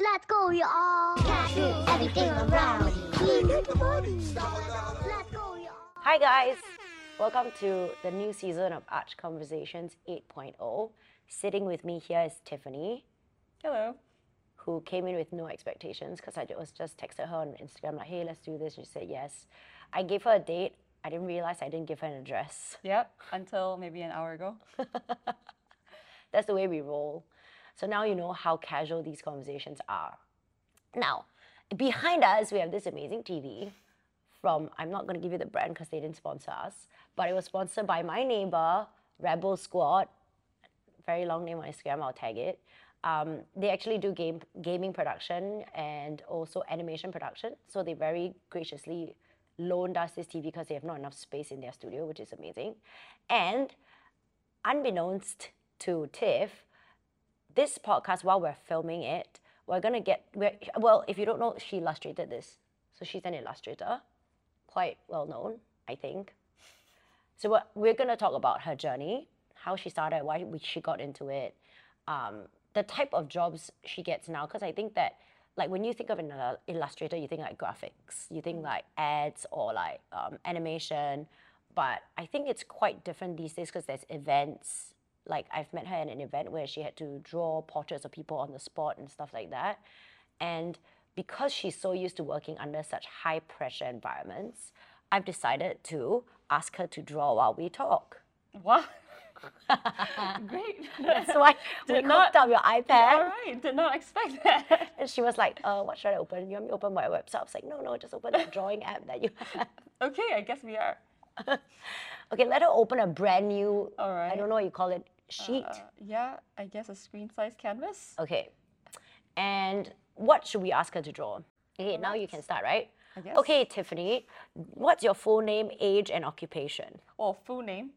Let's go, y'all. Everything around me. Let's go, y'all. Hi, guys. Welcome to the new season of Arch Conversations 8.0. Sitting with me here is Tiffany, Hello. who came in with no expectations because I was just texted her on Instagram, like, hey, let's do this. She said yes. I gave her a date. I didn't realize I didn't give her an address. Yep. Until maybe an hour ago. That's the way we roll. So now you know how casual these conversations are. Now, behind us, we have this amazing TV from, I'm not going to give you the brand because they didn't sponsor us, but it was sponsored by my neighbor, Rebel Squad. Very long name on Instagram, I'll tag it. Um, they actually do game gaming production and also animation production. So they very graciously loaned us this TV because they have not enough space in their studio, which is amazing. And unbeknownst to Tiff, this podcast, while we're filming it, we're gonna get we're, well. If you don't know, she illustrated this, so she's an illustrator, quite well known, I think. So we're, we're gonna talk about her journey, how she started, why she got into it, um, the type of jobs she gets now. Because I think that, like, when you think of an uh, illustrator, you think like graphics, you think like ads or like um, animation. But I think it's quite different these days because there's events. Like I've met her at an event where she had to draw portraits of people on the spot and stuff like that. And because she's so used to working under such high pressure environments, I've decided to ask her to draw while we talk. Wow. Great. That's why we Did hooked not- up your iPad. All right. Did not expect that. And she was like, uh, what should I open? You want me to open my website? I was like, no, no, just open the drawing app that you have. okay. I guess we are. Okay, let her open a brand new, All I don't know what you call it, sheet. Uh, yeah. I guess a screen size canvas. Okay. And what should we ask her to draw? Okay, now you can start, right? I guess. Okay, Tiffany, what's your full name, age, and occupation? Or full name.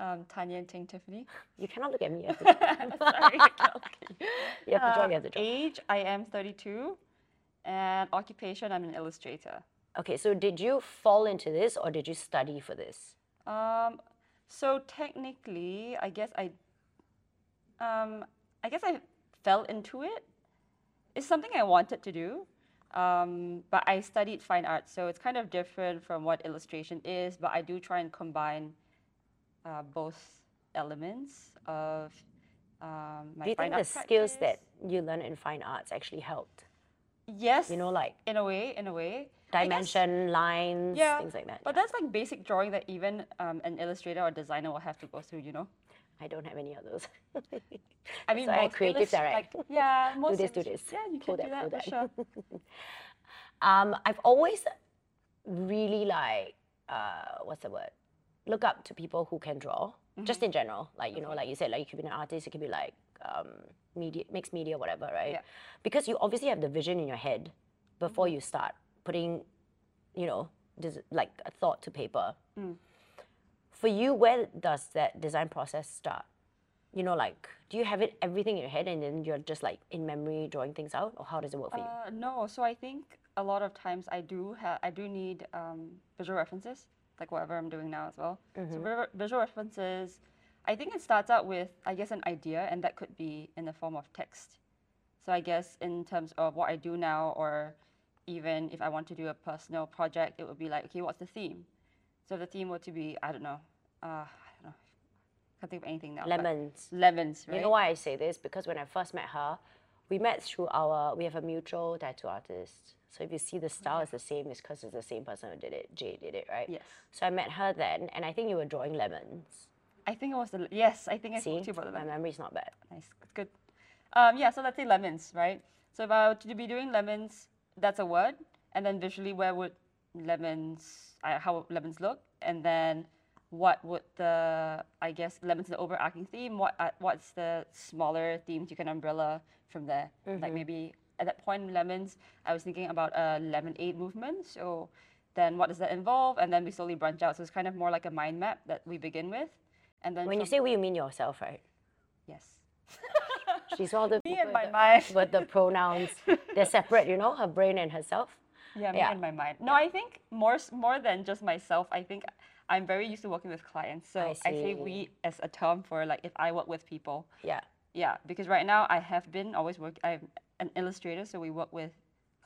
Um, Tanya Ting Tiffany. You cannot look at me. You have to, Sorry. okay. you have to draw, you have to draw. Age, I am 32. And occupation, I'm an illustrator. Okay, so did you fall into this or did you study for this? Um, so technically, I guess I, um, I guess I fell into it. It's something I wanted to do, um, but I studied fine arts, so it's kind of different from what illustration is. But I do try and combine uh, both elements of um, my Do you fine think the art skills that you learned in fine arts actually helped? yes, You know, like in a way, in a way, I guess- dimension, lines, yeah, things like that. But that's like basic drawing that even um, an illustrator or designer will have to go through, you know. I don't have any of those. I mean, So I most creative illus- direct. Like, yeah, most this, do this. Yeah, you can do that, that, pull for that. sure. um, I've always really like, uh, what's the word? Look up to people who can draw, just in general. Like, you know, like you said, like you could be an artist, it could be like um, media, mixed media, whatever, right? Yeah. Because you obviously have the vision in your head before you start putting, you know, like a thought to paper. For you, where does that design process start? You know, like, do you have it everything in your head and then you're just like in memory drawing things out, or how does it work for you? Uh, no, so I think a lot of times I do have I do need um, visual references, like whatever I'm doing now as well. So vi- visual references, I think it starts out with I guess an idea, and that could be in the form of text. So I guess in terms of what I do now, or even if I want to do a personal project, it would be like, okay, what's the theme? So the theme were to be I don't know, uh, I don't know, can't think of anything now. Lemons. Lemons, right? You know why I say this? Because when I first met her, we met through our, we have a mutual tattoo artist. So if you see the style is the same, it's because it's the same person who did it. Jay did it, right? Yes. So I met her then, and I think you were drawing lemons. I think it was the yes. I think I See, spoke to you about the lemons. my memory's not bad. Nice, that's good. Um, yeah, so let's say lemons, right? So if I were to be doing lemons, that's a word, and then visually, where would lemons, uh, how would lemons look, and then what would the, I guess, lemons the overarching theme. What uh, what's the smaller themes you can umbrella from there? Like maybe at that point, lemons, I was thinking about a lemonade movement. So then, what does that involve? And then we slowly branch out. So it's kind of more like a mind map that we begin with, and then When you say we, you mean yourself, right? yes. She's all the Me and my the- mind. But the pronouns, they're separate, you know, her brain and herself. Yeah, me Yeah. in my mind. No, I think more more than just myself. I think I'm very used to working with clients. So I I, say we as a term for like if I work with people. Yeah. Yeah, because right now I have been always work. I'm an illustrator, so we work with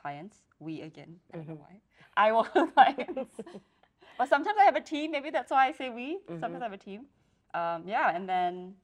clients. We again, I don't know why. I work with clients, but sometimes I have a team. Maybe that's why I say we. Sometimes I have a team. Um, yeah, and then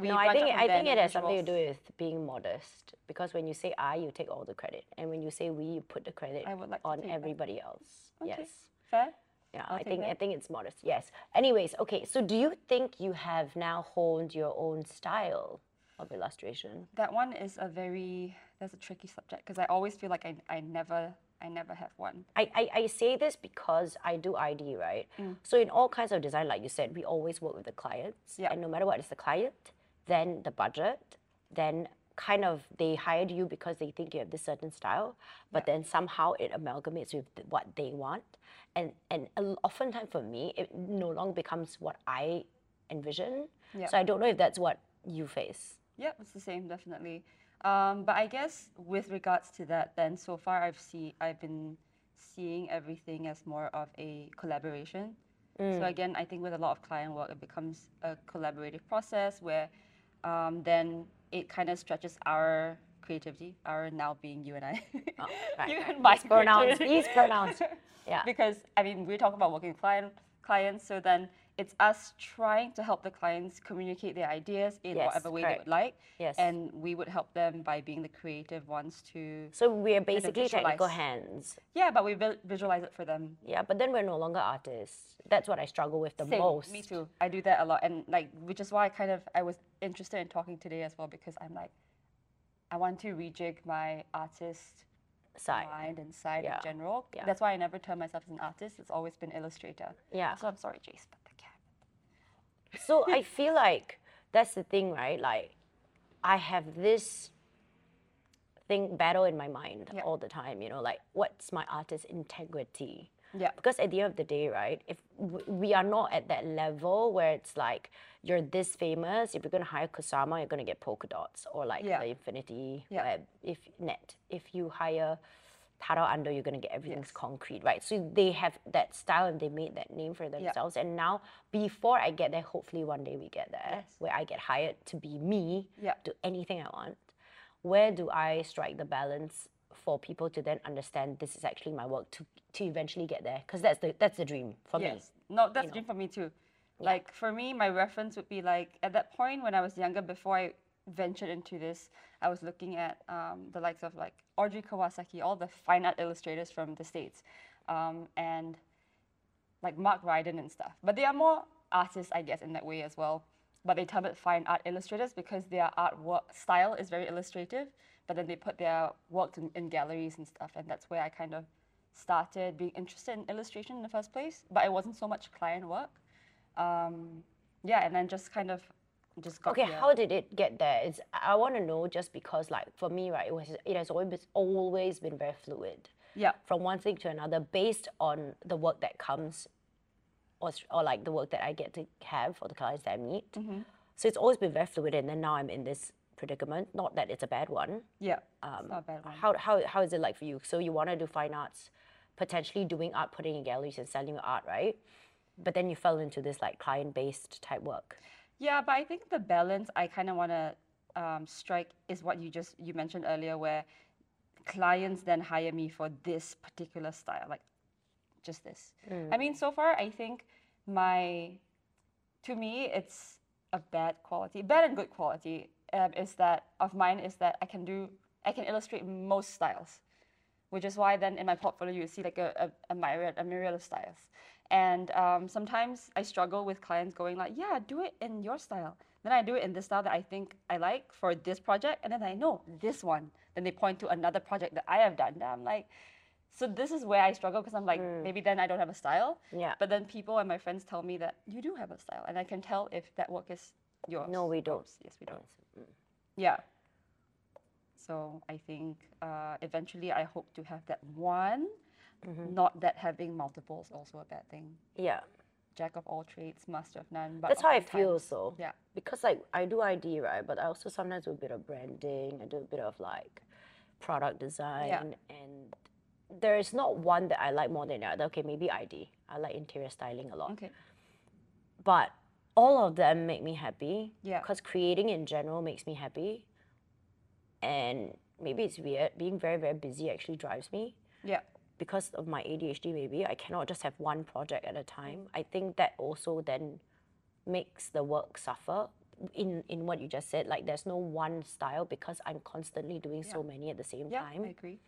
we. no, I think I think it has something to do with being modest. Because when you say I, you take all the credit, and when you say we, you put the credit like on take that. everybody else. Okay, Yes. Fair. Yeah, I'll I think I think it's modest. Yes. Anyways, okay. So do you think you have now honed your own style of illustration? That one is a very. That's a tricky subject because I always feel like I, I never I never have one. I, I, I say this because I do ID, right? Mm. So in all kinds of design, like you said, we always work with the clients. Yeah. And no matter what is the client, then the budget, then kind of they hired you because they think you have this certain style, but then somehow it amalgamates with what they want. And and oftentimes for me, it no longer becomes what I envision. Yeah. So I don't know if that's what you face. Yeah, it's the same, definitely. Um, but I guess with regards to that, then so far I've see I've been seeing everything as more of a collaboration. So again, I think with a lot of client work, it becomes a collaborative process where um, then it kind of stretches our creativity, our now being you and I. Oh, right, you and my pronouns, these pronouns. Yeah. because I mean we talk about working client clients, so then it's us trying to help the clients communicate their ideas in Yes, whatever way correct. they would like. Yes. And we would help them by being the creative ones to So we're basically technical visualize. hands. yeah, but we visualize it for them. Yeah, but then we're no longer artists. That's what I struggle with the Same, most. Me too. I do that a lot, and like, which is why I kind of I was interested in talking today as well because I'm like, I want to rejig my artist Side. mind and side Yeah, in general. yeah. That's why I never term myself as an artist. It's always been illustrator. Yeah. So I'm sorry, Jace, but the cat. So I feel like that's the thing, right? Like, I have this thing battle in my mind Yeah. all the time. You know, like what's my artist integrity? Yeah. Because at the end of the day, right, if w- we are not at that level where it's like you're this famous, if you're gonna hire Kusama, you're gonna get polka dots or like Yeah. the Infinity Yeah. Web. If net, if you hire Tadao Ando, you're gonna get everything's Yes. concrete, right? So they have that style and they made that name for themselves. And now, before I get there, hopefully one day we get there, Yes. where I get hired to be me, Yeah. do anything I want. Where do I strike the balance for people to then understand this is actually my work to to eventually get there? Because that's the that's the dream for me. Yes. No, that's a dream for me too. Like for me, my reference would be like at that point when I was younger, before I ventured into this, I was looking at um, the likes of like Audrey Kawasaki, all the fine art illustrators from the states, um, and like Mark Ryden and stuff. But they are more artists, I guess, in that way as well. But they term it fine art illustrators because their artwork style is very illustrative. But then they put their work in, in galleries and stuff, and that's where I kind of started being interested in illustration in the first place. But it wasn't so much client work. Um, yeah, and then just kind of just got Okay, here. how did it get there? It's I want to know just because like for me, right, it was it has always been, always been very fluid. yeah, from one thing to another based on the work that comes or, or like the work that I get to have or the clients that I meet. Mm-hmm. So it's always been very fluid and then now I'm in this predicament. Not that it's a bad one. yeah, it's not a bad one. How, how, how is it like for you? So you want to do fine arts, potentially doing art, putting in galleries and selling your art, right? But then you fell into this like client-based type work. Yeah, but I think the balance I kind of want to um, strike is what you just you mentioned earlier, where clients then hire me for this particular style, like just this. I mean, so far I think my, to me, it's a bad quality, bad and good quality. Um, is that of mine is that I can do I can illustrate most styles which is why then in my portfolio you see like a, a, a myriad a myriad of styles. And um, sometimes i struggle with clients going like yeah do it in your style. Then i do it in this style that i think i like for this project and then i know this one. Then they point to another project that i have done. And i'm like so this is where i struggle because i'm like maybe then i don't have a style. Yeah. but then people and my friends tell me that you do have a style and i can tell if that work is yours. No, we don't. yes we don't. Yeah. So I think uh, eventually I hope to have that one. Mm-hmm. Not that having multiples is also a bad thing. Yeah. Jack of all trades, master of none. But That's how I feel so. Yeah. Because like I do ID, right? But I also sometimes do a bit of branding. I do a bit of like product design and there is not one that I like more than the other. Okay, maybe ID. I like interior styling a lot. Okay. But all of them make me happy. Yeah. Because creating in general makes me happy. And maybe it's weird. Being very, very busy actually drives me. Yeah. Because of my ADHD, maybe I cannot just have one project at a time. I think that also then makes the work suffer in in what you just said. Like there's no one style because I'm constantly doing so many at the same Yeah, time I agree.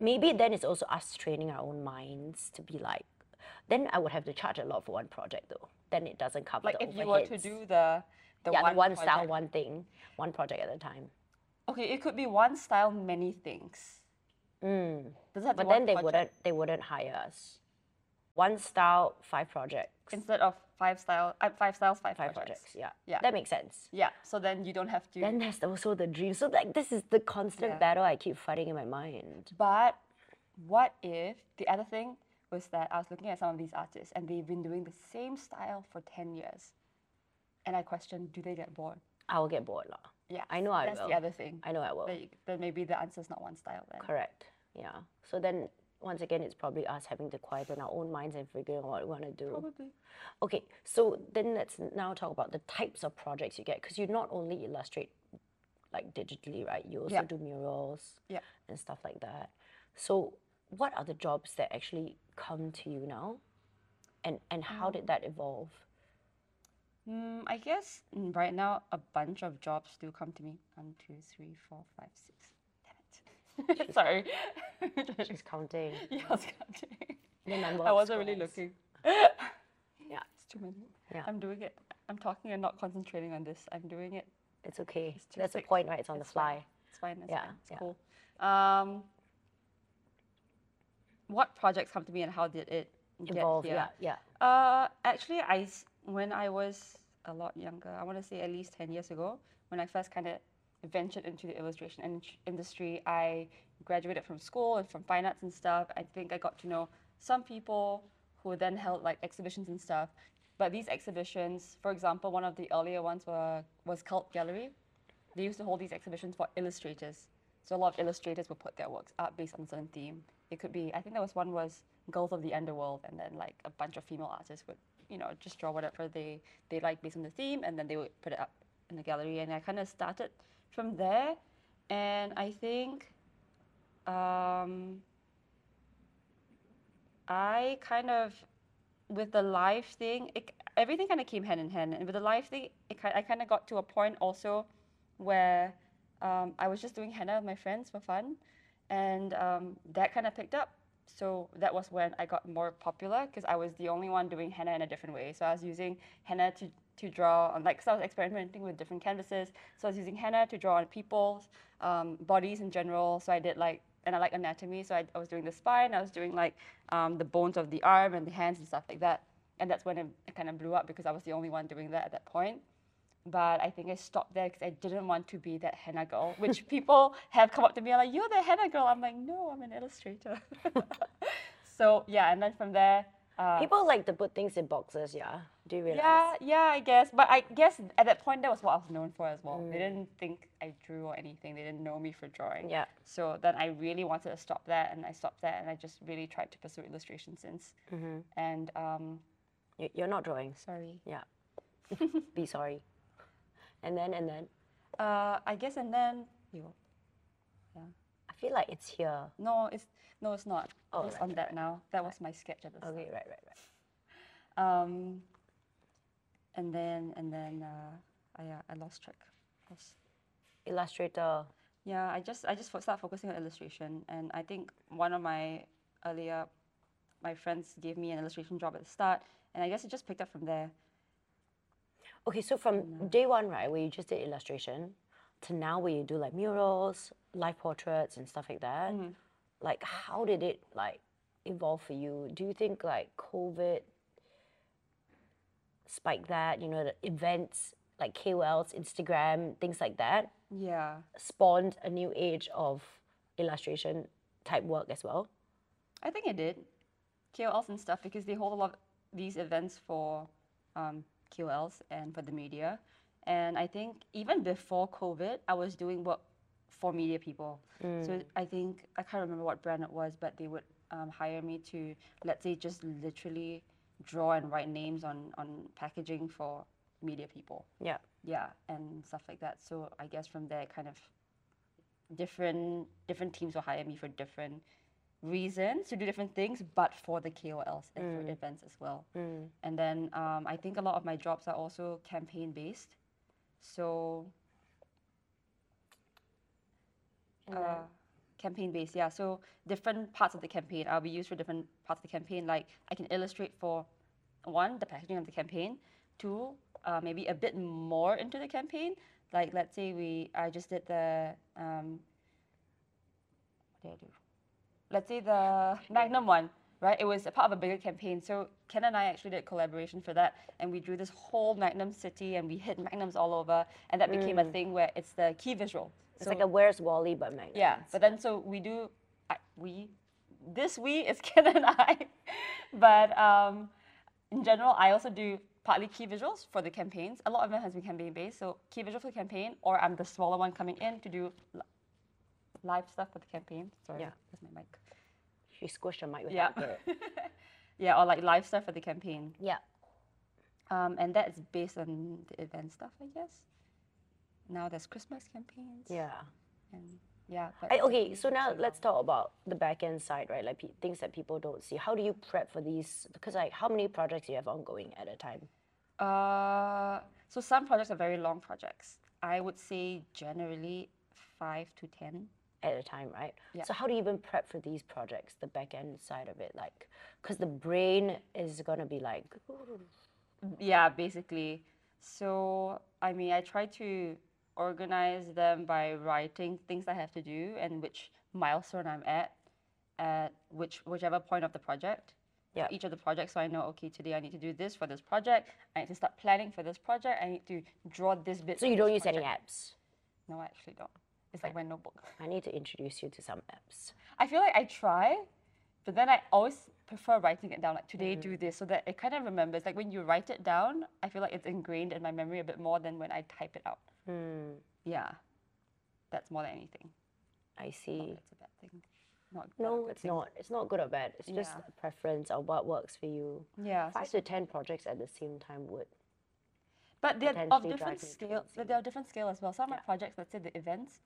maybe then it's also us training our own minds to be like then I would have to charge a lot for one project though. Then it doesn't cover Like the if you were to do the the yeah, one, the one style, one thing, one project at a time. Okay, it could be one style, many things. Mm. But then they project. wouldn't they wouldn't hire us. One style, five projects. instead of five style, uh, five styles, five, five projects. projects. Yeah. Yeah. That makes sense. Yeah. So then you don't have to. Then there's also the dream. So like this is the constant Yeah. battle I keep fighting in my mind. But what if the other thing was that I was looking at some of these artists and they've been doing the same style for 10 years. And I question, do they get bored? I will get bored. lah. Yeah. I know I That's will. the other thing. I know I will. You- Then maybe the answer is not one style then. Correct. Yeah. So then once again it's probably us having to quieten our own minds and figuring out what we want to do. Probably. Okay, so then let's now talk about the types of projects you get because you not only illustrate like digitally, right? You also Yeah. do murals Yeah. and stuff like that. So what are the jobs that actually come to you now? And and how did um. that evolve? Mm, I guess mm, right now a bunch of jobs do come to me. One, two, three, four, five, six. Damn it. Sorry. She's counting. yeah, I was counting. The I wasn't really looking. Yeah, It's too many. Yeah. I'm doing it. I'm talking and not concentrating on this. I'm doing it. it's okay. too That's the point, right? It's on the It's fine. fly. It's fine. It's Yeah, fine. It's yeah. cool. Um, what projects come to me and how did it get Evolve. here? Yeah, yeah. Uh, actually, I when I was a lot younger, I want to say at least ten years ago, when I first kind of ventured into the illustration in- industry, I graduated from school and from fine arts and stuff. I think I got to know some people who then held like exhibitions and stuff. But these exhibitions, for example, one of the earlier ones were was Kult Gallery. They used to hold these exhibitions for illustrators. So a lot of illustrators would put their works up based on a certain theme. It could be, I think there was one was Girls of the Underworld, and then like a bunch of female artists would, you know, just draw whatever they they like based on the theme, and then they would put it up in the gallery. And I kind of started from there, and I think, um, I kind of with the live thing, it, everything kind of came hand in hand. And with the live thing, it, I kind of got to a point also where um, I was just doing henna with my friends for fun, and um, that kind of picked up. So that was when I got more popular because I was the only one doing henna in a different way. So I was using henna to, to draw on, like, so I was experimenting with different canvases. So I was using henna to draw on people's um, bodies in general. So I did like, and I like anatomy. So I, I was doing the spine, I was doing like um, the bones of the arm and the hands and stuff like that. And that's when it, it kind of blew up because I was the only one doing that at that point but I think I stopped there because I didn't want to be that henna girl, which people have come up to me and like, "You're the henna girl." I'm like, "No, I'm an illustrator." so yeah, and then from there, uh, People like to put things in boxes, yeah. Do you realize? yeah, yeah, I guess. But I guess at that point, that was what I was known for as well. Mm. They didn't think I drew or anything. They didn't know me for drawing. Yeah. So then I really wanted to stop that, and I stopped that, and I just really tried to pursue illustration since. Mm-hmm. And um, You- You're not drawing. sorry. Yeah. Be sorry. And then, and then, Uh, I guess, and then you. Yeah. I feel like it's here. No, it's no, it's not. Oh, it's right, on that now. That was my sketch at the start. Okay, right, right, right. Um, and then and then uh, I uh, I lost track. Lost- Illustrator. Yeah, I just I just start focusing on illustration, and I think one of my earlier my friends gave me an illustration job at the start, and I guess it just picked up from there. Okay, so from day one, right, where you just did illustration, to now where you do like murals, life portraits, and stuff like that. Like, how did it like evolve for you? Do you think like COVID spiked that? You know, the events like KOLs, Instagram, things like that, Yeah, spawned a new age of illustration type work as well. I think it did. KOLs and stuff because they hold a lot of these events for um, KOLs and for the media. And I think even before COVID, I was doing work for media people. So I think I can't remember what brand it was, but they would um, hire me to, let's say, just literally draw and write names on on packaging for media people. Yeah. Yeah, and stuff like that. So I guess from there, kind of different different teams will hire me for different reasons to do different things, but for the KOLs and for events as well. Mm. And then um, I think a lot of my jobs are also campaign based. So uh, campaign based, yeah. So different parts of the campaign, I'll be used for different parts of the campaign. Like I can illustrate for one, the packaging of the campaign. Two, uh, maybe a bit more into the campaign. Like let's say we, I just did the, um, what did I do? Let's say the Magnum one, right? It was a part of a bigger campaign. So Ken and I actually did collaboration for that, and we drew this whole Magnum city, and we hit Magnums all over, and that became a thing where it's the key visual. It's like a Where's Wally but Magnum. Yeah, but then so we do, I, we, this we is Ken and I, but um, in general, I also do partly key visuals for the campaigns. A lot of them has been campaign based, so key visual for the campaign, or I'm the smaller one coming in to do live stuff for the campaign. Sorry, Yeah. that's my mic. She squished her mic with Yeah. Yeah, or like live stuff for the campaign. Yeah. Um, and that's based on the event stuff, I guess. Now there's Christmas campaigns. Yeah. And yeah. I, okay, so now let's talk about the back end side, right? Like pe- things that people don't see. How do you prep for these? Because like, how many projects do you have ongoing at a time? Uh, so some projects are very long projects. I would say generally five to ten. At a time, right? Yeah. So how do you even prep for these projects, the back end side of it? Like, because the brain is gonna be like, Yeah, basically. So I mean, I try to organize them by writing things I have to do and which milestone I'm at at which whichever point of the project. Yeah. Each of the projects, so I know okay, today I need to do this for this project. I need to start planning for this project. I need to draw this bit. so you don't use any apps. No, I actually don't. It's like my notebook. I need to introduce you to some apps. I feel like I try, but then I always prefer writing it down. Like today, Mm. do this, so that it kind of remembers. Like when you write it down, I feel like it's ingrained in my memory a bit more than when I type it out. Hmm. Yeah, that's more than anything. I see. it's a bad thing. Not No, good it's thing. not. It's not good or bad. It's just Yeah. a preference of what works for you. Yeah, so Five to ten projects at the same time would. but they're of different scale. but They're of different scale as well. Some of my projects, let's say the events.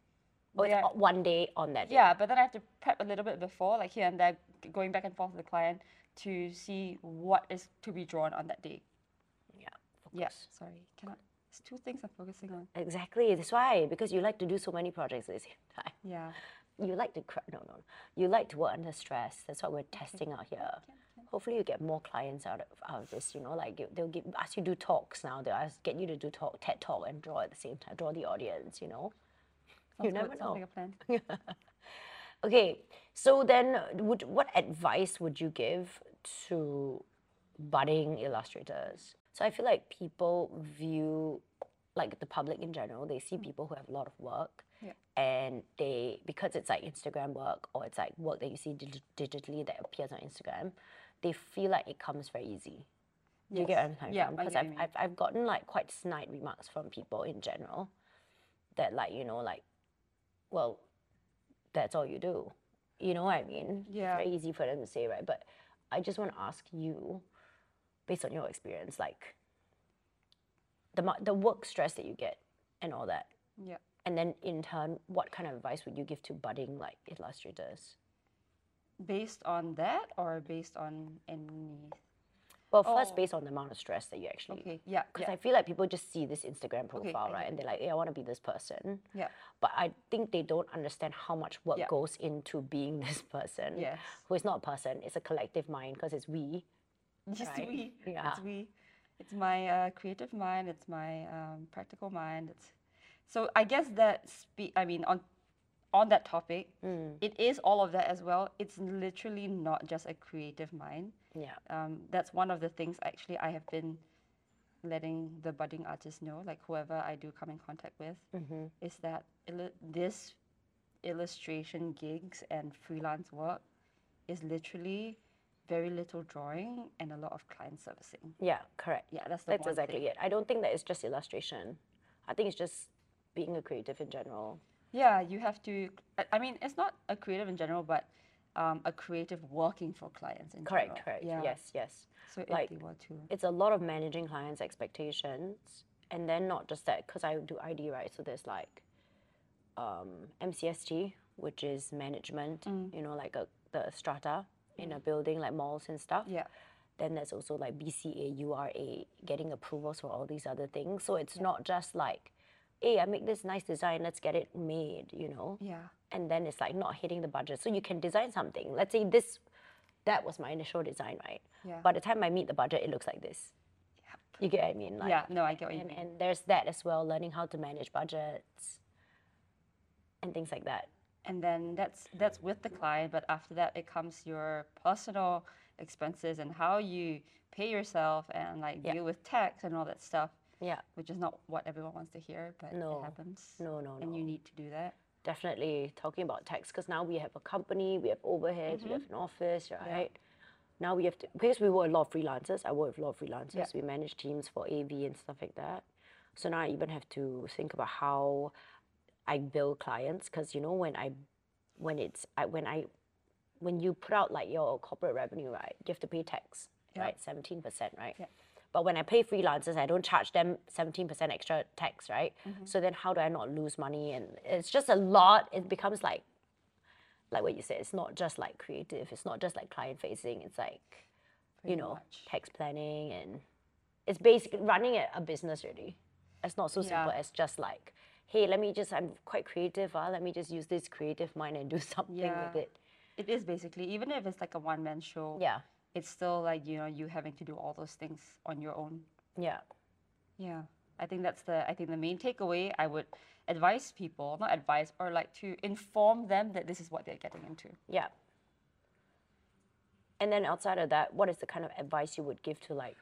Oh, it's they're- day on that day. Yeah, but then I have to prep a little bit before, like here and there, going back and forth with the client to see what is to be drawn on that day. Yeah. Yeah, sorry, cannot. It's two things I'm focusing on. Exactly. That's why because you like to do so many projects at the same time. Yeah. You like to no no. no. You like to work under stress. That's what we're testing out here. Hopefully you get more clients out of, out of this. You know, like they'll give, ask you to do talks now. They'll ask, get you to do talk TED talk and draw at the same time. Draw the audience. You know. Sounds you never good, know. Like. Okay, so then would what advice would you give to budding illustrators? So I feel like people view like the public in general, they see people who have a lot of work Yeah. and they because it's like Instagram work or it's like work that you see dig- digitally that appears on Instagram, they feel like it comes very easy. Do you get what I'm coming Yeah, from? Because I've. I've, I've gotten like quite snide remarks from people in general that like, you know, like, well, that's all you do. You know what I mean? Yeah. Very easy for them to say, right? But I just want to ask you, based on your experience, like the the work stress that you get and all that, Yeah. and then in turn, what kind of advice would you give to budding like illustrators? Based on that or based on any? Well, first Oh. based on the amount of stress that you actually. Okay. Yeah. Because Yeah. I feel like people just see this Instagram profile, I right? And they're like, yeah, I want to be this person. Yeah. But I think they don't understand how much work Yeah. goes into being this person. Yes. Who is not a person, it's a collective mind because it's we. Just Right. we. Yeah. It's we. It's my uh, creative mind. It's my um, practical mind. It's so I guess that spe- I mean on on that topic, Mm. it is all of that as well. It's literally not just a creative mind. Yeah. um, that's one of the things actually I have been letting the budding artists know, like whoever I do come in contact with, Mm-hmm. is that illu- this illustration gigs and freelance work is literally very little drawing and a lot of client servicing. Yeah, correct. Yeah, that's the That's exactly thing. it. I don't think that it's just illustration. I think it's just being a creative in general. Yeah, you have to. I mean, it's not a creative in general, but um, a creative working for clients. In Correct, general. correct. Yeah. Yes, yes. So Like, they were to. It's a lot of managing clients' expectations, and then not just that, because I do ID, right? So there's like um, MCST, which is management, you know, like a, the strata in a building, like malls and stuff. Yeah. Then there's also like BCA, URA, getting approvals for all these other things. So it's not just like, hey, I make this nice design, let's get it made, you know? Yeah. And then it's like not hitting the budget. So you can design something. Let's say this, that was my initial design, right? Yeah. By the time I meet the budget, it looks like this. You get what I mean? Like, yeah. No, I get what you And, mean. and there's that as well, learning how to manage budgets and things like that. and then that's that's with the client but after that it comes your personal expenses and how you pay yourself and like Yeah. deal with tax and all that stuff Yeah, which is not what everyone wants to hear but No. it happens no, no, no. and you need to do that Definitely talking about tax because now we have a company, we have overheads, we have mm-hmm. an office, right? Now we have to, because we work a lot of freelancers, I work with a lot of freelancers, we manage teams for AV and stuff like that. So now I even have to think about how I bill clients because you know when I, when it's, I, when I, when you put out like your corporate revenue, right, you have to pay tax, Yeah. right, 17%, right? But when I pay freelancers, I don't charge them 17% extra tax, right? Mm-hmm. So then how do I not lose money? And it's just a lot. It becomes like, like what you said, it's not just like creative, it's not just like client facing, it's like, you know, much. tax planning and it's basically running a, a business really. It's not so simple Yeah. as just like, hey, let me just, I'm quite creative, uh, let me just use this creative mind and do something Yeah. with it. it is basically even if it's like a one-man show Yeah, it's still like you know you having to do all those things on your own yeah, Yeah, I think that's the I think the main takeaway. I would advise people, not advise, or like to inform them that this is what they're getting into. yeah. And then outside of that, what is the kind of advice you would give to like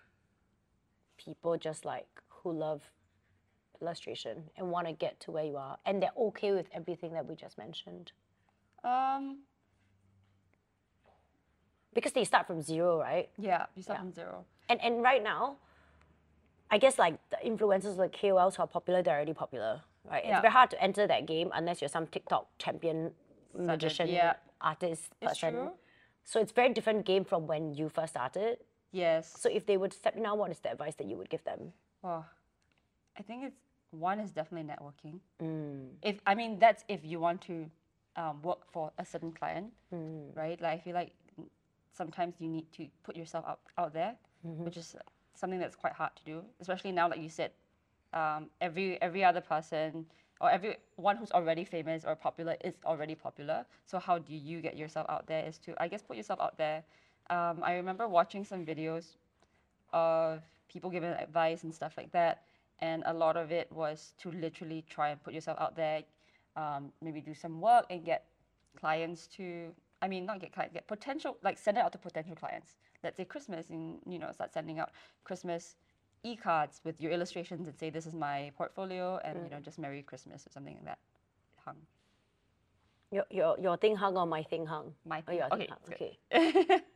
people just like who love illustration and want to get to where you are and they're okay with everything that we just mentioned? Um, Because they start from zero, right? yeah, you start Yeah. from zero. And and right now, I guess like the influencers like KOLs who are popular, they're already popular, right? Yeah. It's very hard to enter that game unless you're some TikTok champion magician yeah. artist It's person. true. So it's very different game from when you first started. Yes. So if they would step now, what is the advice that you would give them? well, I think it's one is definitely networking. Mm. If I mean that's if you want to um, work for a certain client, Mm. right? Like I feel like sometimes you need to put yourself out out there, Mm-hmm. which is something that's quite hard to do, especially now, like you said, um, every every other person or everyone who's already famous or popular is already popular. So how do you get yourself out there? Is to I guess put yourself out there. Um, I remember watching some videos of people giving advice and stuff like that, and a lot of it was to literally try and put yourself out there, um, maybe do some work and get clients to. I mean, not get clients, get potential like send it out to potential clients. Let's say Christmas, and you know, start sending out Christmas e-cards with your illustrations and say this is my portfolio and you know mm. just Merry Christmas or something like that. Hung. Your your your thing hung or my thing hung? My Oh, thing- your okay, thing hung. Okay.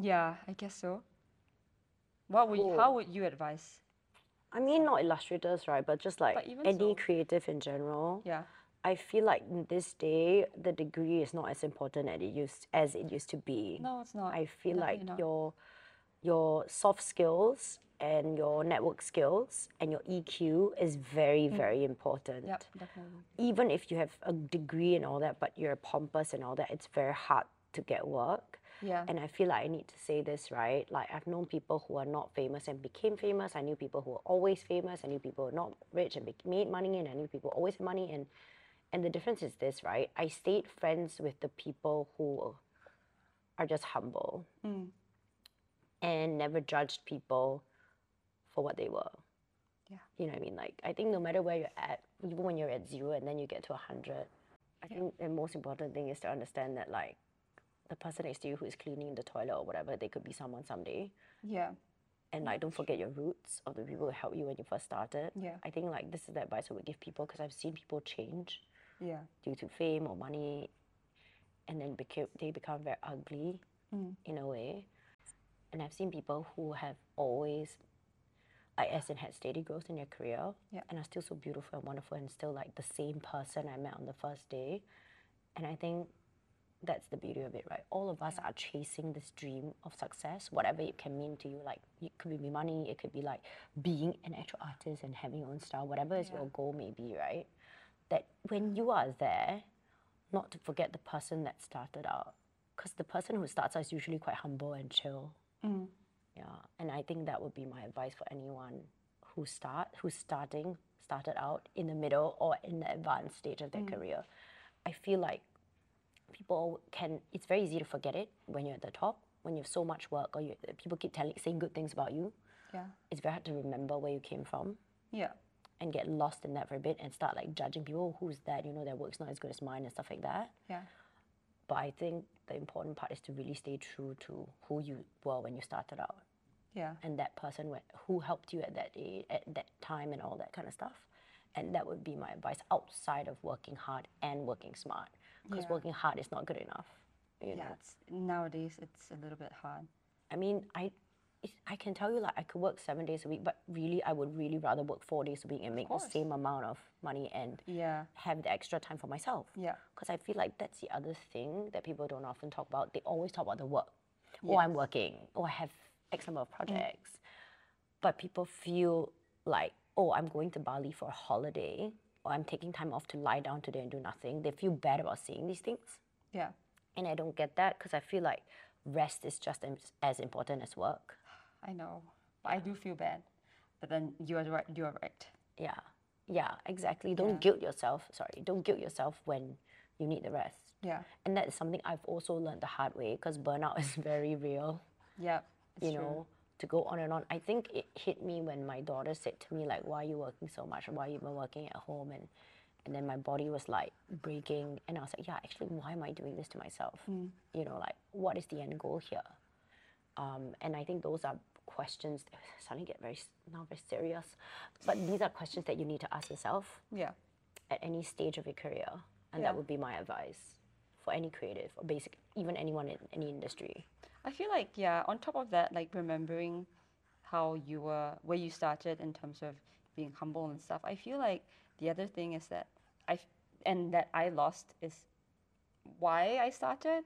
Yeah, I guess so. What would you, how would you advise? I mean, not illustrators, right? But just like But any so- creative in general. Yeah. I feel like in this day, the degree is not as important as it used as it used to be. No, it's not. I feel like not. your your soft skills and your network skills and your EQ is very very important. Mm. Yep, definitely. Even if you have a degree and all that, but you're pompous and all that, it's very hard to get work. Yeah. And I feel like I need to say this right. Like I've known people who are not famous and became famous. I knew people who were always famous. I knew people who were not rich and made money, and I knew people who always had money. And and the difference is this, right? I stayed friends with the people who are just humble Mm. and never judged people for what they were. Yeah. You know what I mean? Like I think no matter where you're at, even when you're at zero and then you get to a hundred, I think the most important thing is to understand that like the person next to you who is cleaning the toilet or whatever, they could be someone someday. Yeah. And like don't forget your roots of the people who helped you when you first started. Yeah. I think like this is the advice I would give people because I've seen people change Yeah. due to fame or money and then became they become very ugly Mm. in a way. And I've seen people who have always I as in had steady growth in their career Yeah. and are still so beautiful and wonderful and still like the same person I met on the first day. And I think that's the beauty of it, right? All of us are chasing this dream of success, whatever it can mean to you. Like it could be money, it could be like being an actual artist and having your own style, whatever is your goal may be, right? That when you are there, not to forget the person that started out. Because the person who starts out is usually quite humble and chill. Mm. Yeah. And I think that would be my advice for anyone who start who's starting, started out in the middle or in the advanced stage of their mm. career. I feel like people can it's very easy to forget it when you're at the top when you have so much work or you, people keep telling saying good things about you Yeah. it's very hard to remember where you came from Yeah. And get lost in that for a bit and start like judging people "Oh, who's that you know their work's not as good as mine and stuff like that Yeah. but i think the important part is to really stay true to who you were when you started out Yeah. and that person went, who helped you at that age, at that time and all that kind of stuff. And that would be my advice outside of working hard and working smart. Because Yeah. working hard is not good enough. You know? Yeah. It's, nowadays, it's a little bit hard. I mean, I I can tell you like I could work seven days a week, but really I would really rather work four days a week and make the same amount of money and Yeah. have the extra time for myself. Yeah. Because I feel like that's the other thing that people don't often talk about. They always talk about the work. Oh, I'm working. Oh, I have X number of mm. projects. But people feel like, oh, I'm going to Bali for a holiday, or I'm taking time off to lie down today and do nothing. They feel bad about seeing these things. Yeah. And I don't get that because I feel like rest is just as important as work. I know. But I do feel bad. But then you are right. You are right. Yeah. Yeah, exactly. Don't guilt yourself. Sorry. Don't guilt yourself when you need the rest. Yeah. And that is something I've also learned the hard way because burnout is very real. Yeah. You true. know, to go on and on. I think it hit me when my daughter said to me, like, why are you working so much? Why are you even working at home? And and then my body was like breaking and I was like, yeah, actually why am I doing this to myself? You know, like what is the end goal here? Um, and I think those are questions suddenly get very now very serious. But these are questions that you need to ask yourself Yeah. at any stage of your career. And Yeah. that would be my advice for any creative or basic even anyone in any industry. I feel like yeah. On top of that, like remembering how you were, where you started in terms of being humble and stuff. I feel like the other thing is that I and that I lost is why I started,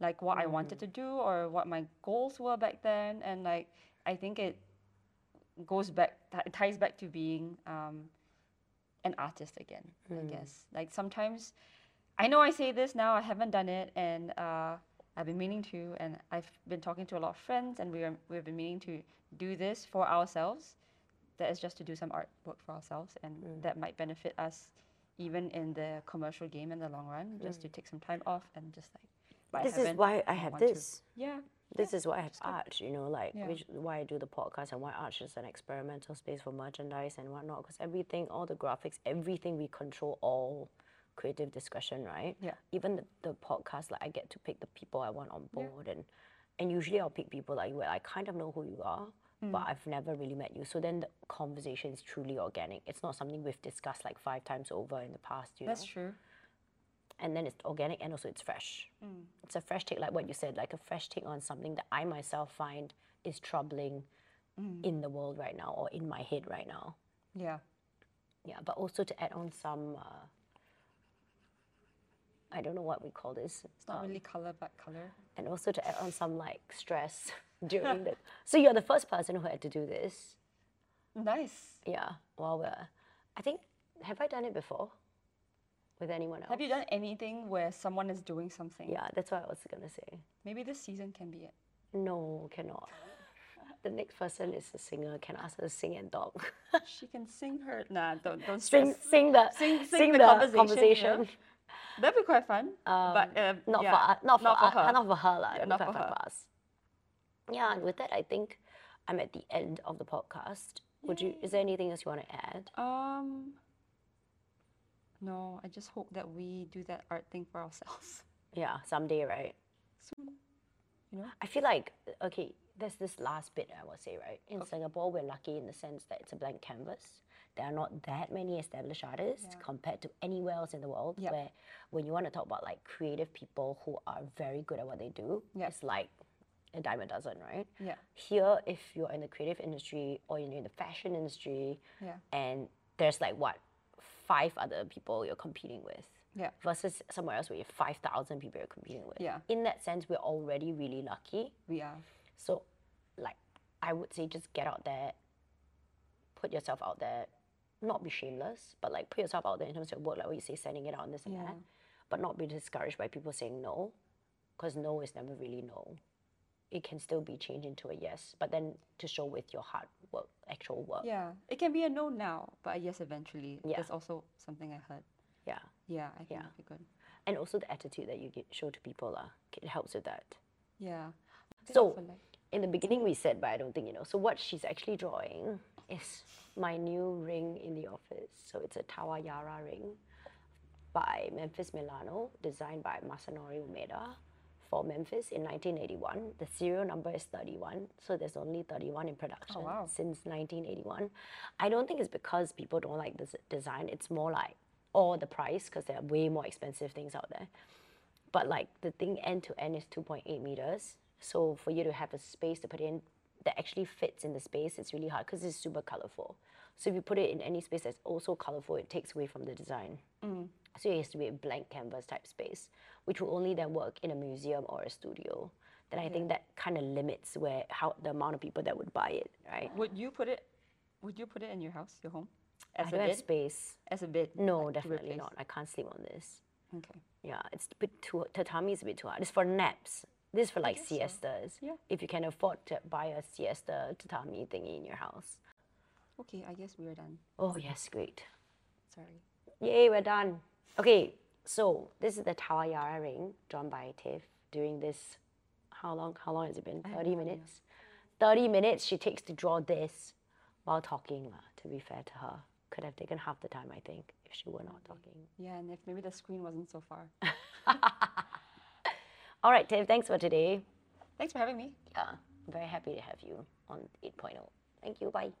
like what I wanted to do or what my goals were back then, and like I think it goes back, it ties back to being um, an artist again. I guess like sometimes I know I say this now, I haven't done it, and uh, I've been meaning to, and I've been talking to a lot of friends, and we are, we've been meaning to do this for ourselves. That is just to do some artwork for ourselves, and that might benefit us even in the commercial game in the long run, just to take some time off and just like. But This is why I have want to. this. Yeah. This is why I have art, you know, like Yeah. which why I do the podcast and why art is an experimental space for merchandise and whatnot. Because everything, all the graphics, everything we control all creative discretion, right? Yeah. Even the, the podcast, like I get to pick the people I want on board, and and usually I'll pick people like where I kind of know who you are, Mm. but I've never really met you. So then the conversation is truly organic. It's not something we've discussed like five times over in the past, you That's know true. And then it's organic and also it's fresh. Mm. It's a fresh take, like what you said, like a fresh take on something that I myself find is troubling mm. in the world right now or in my head right now. Yeah. Yeah, but also to add on some, uh, I don't know what we call this, It's not really um, color, but color. and also to add on some like stress during the. So you're the first person who had to do this. Nice. Yeah, while we're, I think, have I done it before? With anyone else? Have you done anything where someone is doing something? Yeah, that's what I was gonna say. Maybe this season can be it. No, cannot. The next person is a singer. Can ask her to sing and talk. She can sing her. Nah, don't don't sing, stress. sing the, Sing- sing, sing the the, conversation, conversation. yeah. That'd be quite fun. but um, Not yeah, for us, not for, for her. not for her, lah. Yeah, not for her. us. Yeah, and with that, I think I'm at the end of the podcast. Would you? Is there anything else you want to add? Um. No, I just hope that we do that art thing for ourselves. Yeah, someday, right? Soon. You know? I feel like okay. There's this last bit I will say, right? In Singapore, we're lucky in the sense that it's a blank canvas. There are not that many established artists compared to anywhere else in the world. Yep. Where when you want to talk about like creative people who are very good at what they do, Yep. it's like a dime a dozen, right? Yeah. Here, if you're in the creative industry or you're in the fashion industry, Yeah. and there's like what five other people you're competing with, Yeah. versus somewhere else where you have 5,000 people you're competing with. Yeah. In that sense, we're already really lucky. We are. So, like, I would say just get out there, put yourself out there, not be shameless, but like put yourself out there in terms of your work, like what you say, sending it out and this and Yeah. that, but not be discouraged by people saying no, because no is never really no. It can still be changed into a yes, but then to show with your hard work, actual work. Yeah. It can be a no now, but a yes eventually. Yeah. That's also something I heard. Yeah. Yeah, I think Yeah. that'd be good. And also the attitude that you get, show to people, uh, it helps with that. Yeah. So, like- in the beginning we said, but I don't think you know. So what she's actually drawing is my new ring in the office. So it's a Tawaraya ring by Memphis Milano, designed by Masanori Umeda for Memphis in 1981. The serial number is 31, so there's only 31 in production oh, wow. since 1981. I don't think it's because people don't like this design. It's more like or the price because there are way more expensive things out there but like the thing end to end is 2.8 meters so for you to have a space to put in that actually fits in the space it's really hard because it's super colorful so if you put it in any space that's also colorful it takes away from the design mm. so it has to be a blank canvas type space which will only then work in a museum or a studio then i think that kind of limits where how the amount of people that would buy it right Would you put it? Would you put it in your house, your home, as i a don't have bed? space As a bed? no like, definitely not i can't sleep on this Okay. Yeah, it's a bit too tatami is a bit too hard. It's for naps. This is for like guess so. siestas. Yeah. If you can afford to buy a siesta tatami thingy in your house. Okay, I guess we're done. Oh yes, great. Sorry. Yay, we're done. Okay, so this is the Tawaraya ring drawn by Tiff during this. How long? How long has it been? Thirty no idea. minutes. Thirty minutes she takes to draw this while talking. To be fair to her, could have taken half the time I think if she were not talking. Yeah, and if maybe the screen wasn't so far. All right, Tiff. Thanks for today. Thanks for having me. Yeah, I'm very happy to have you on 8.0. Thank you. Bye.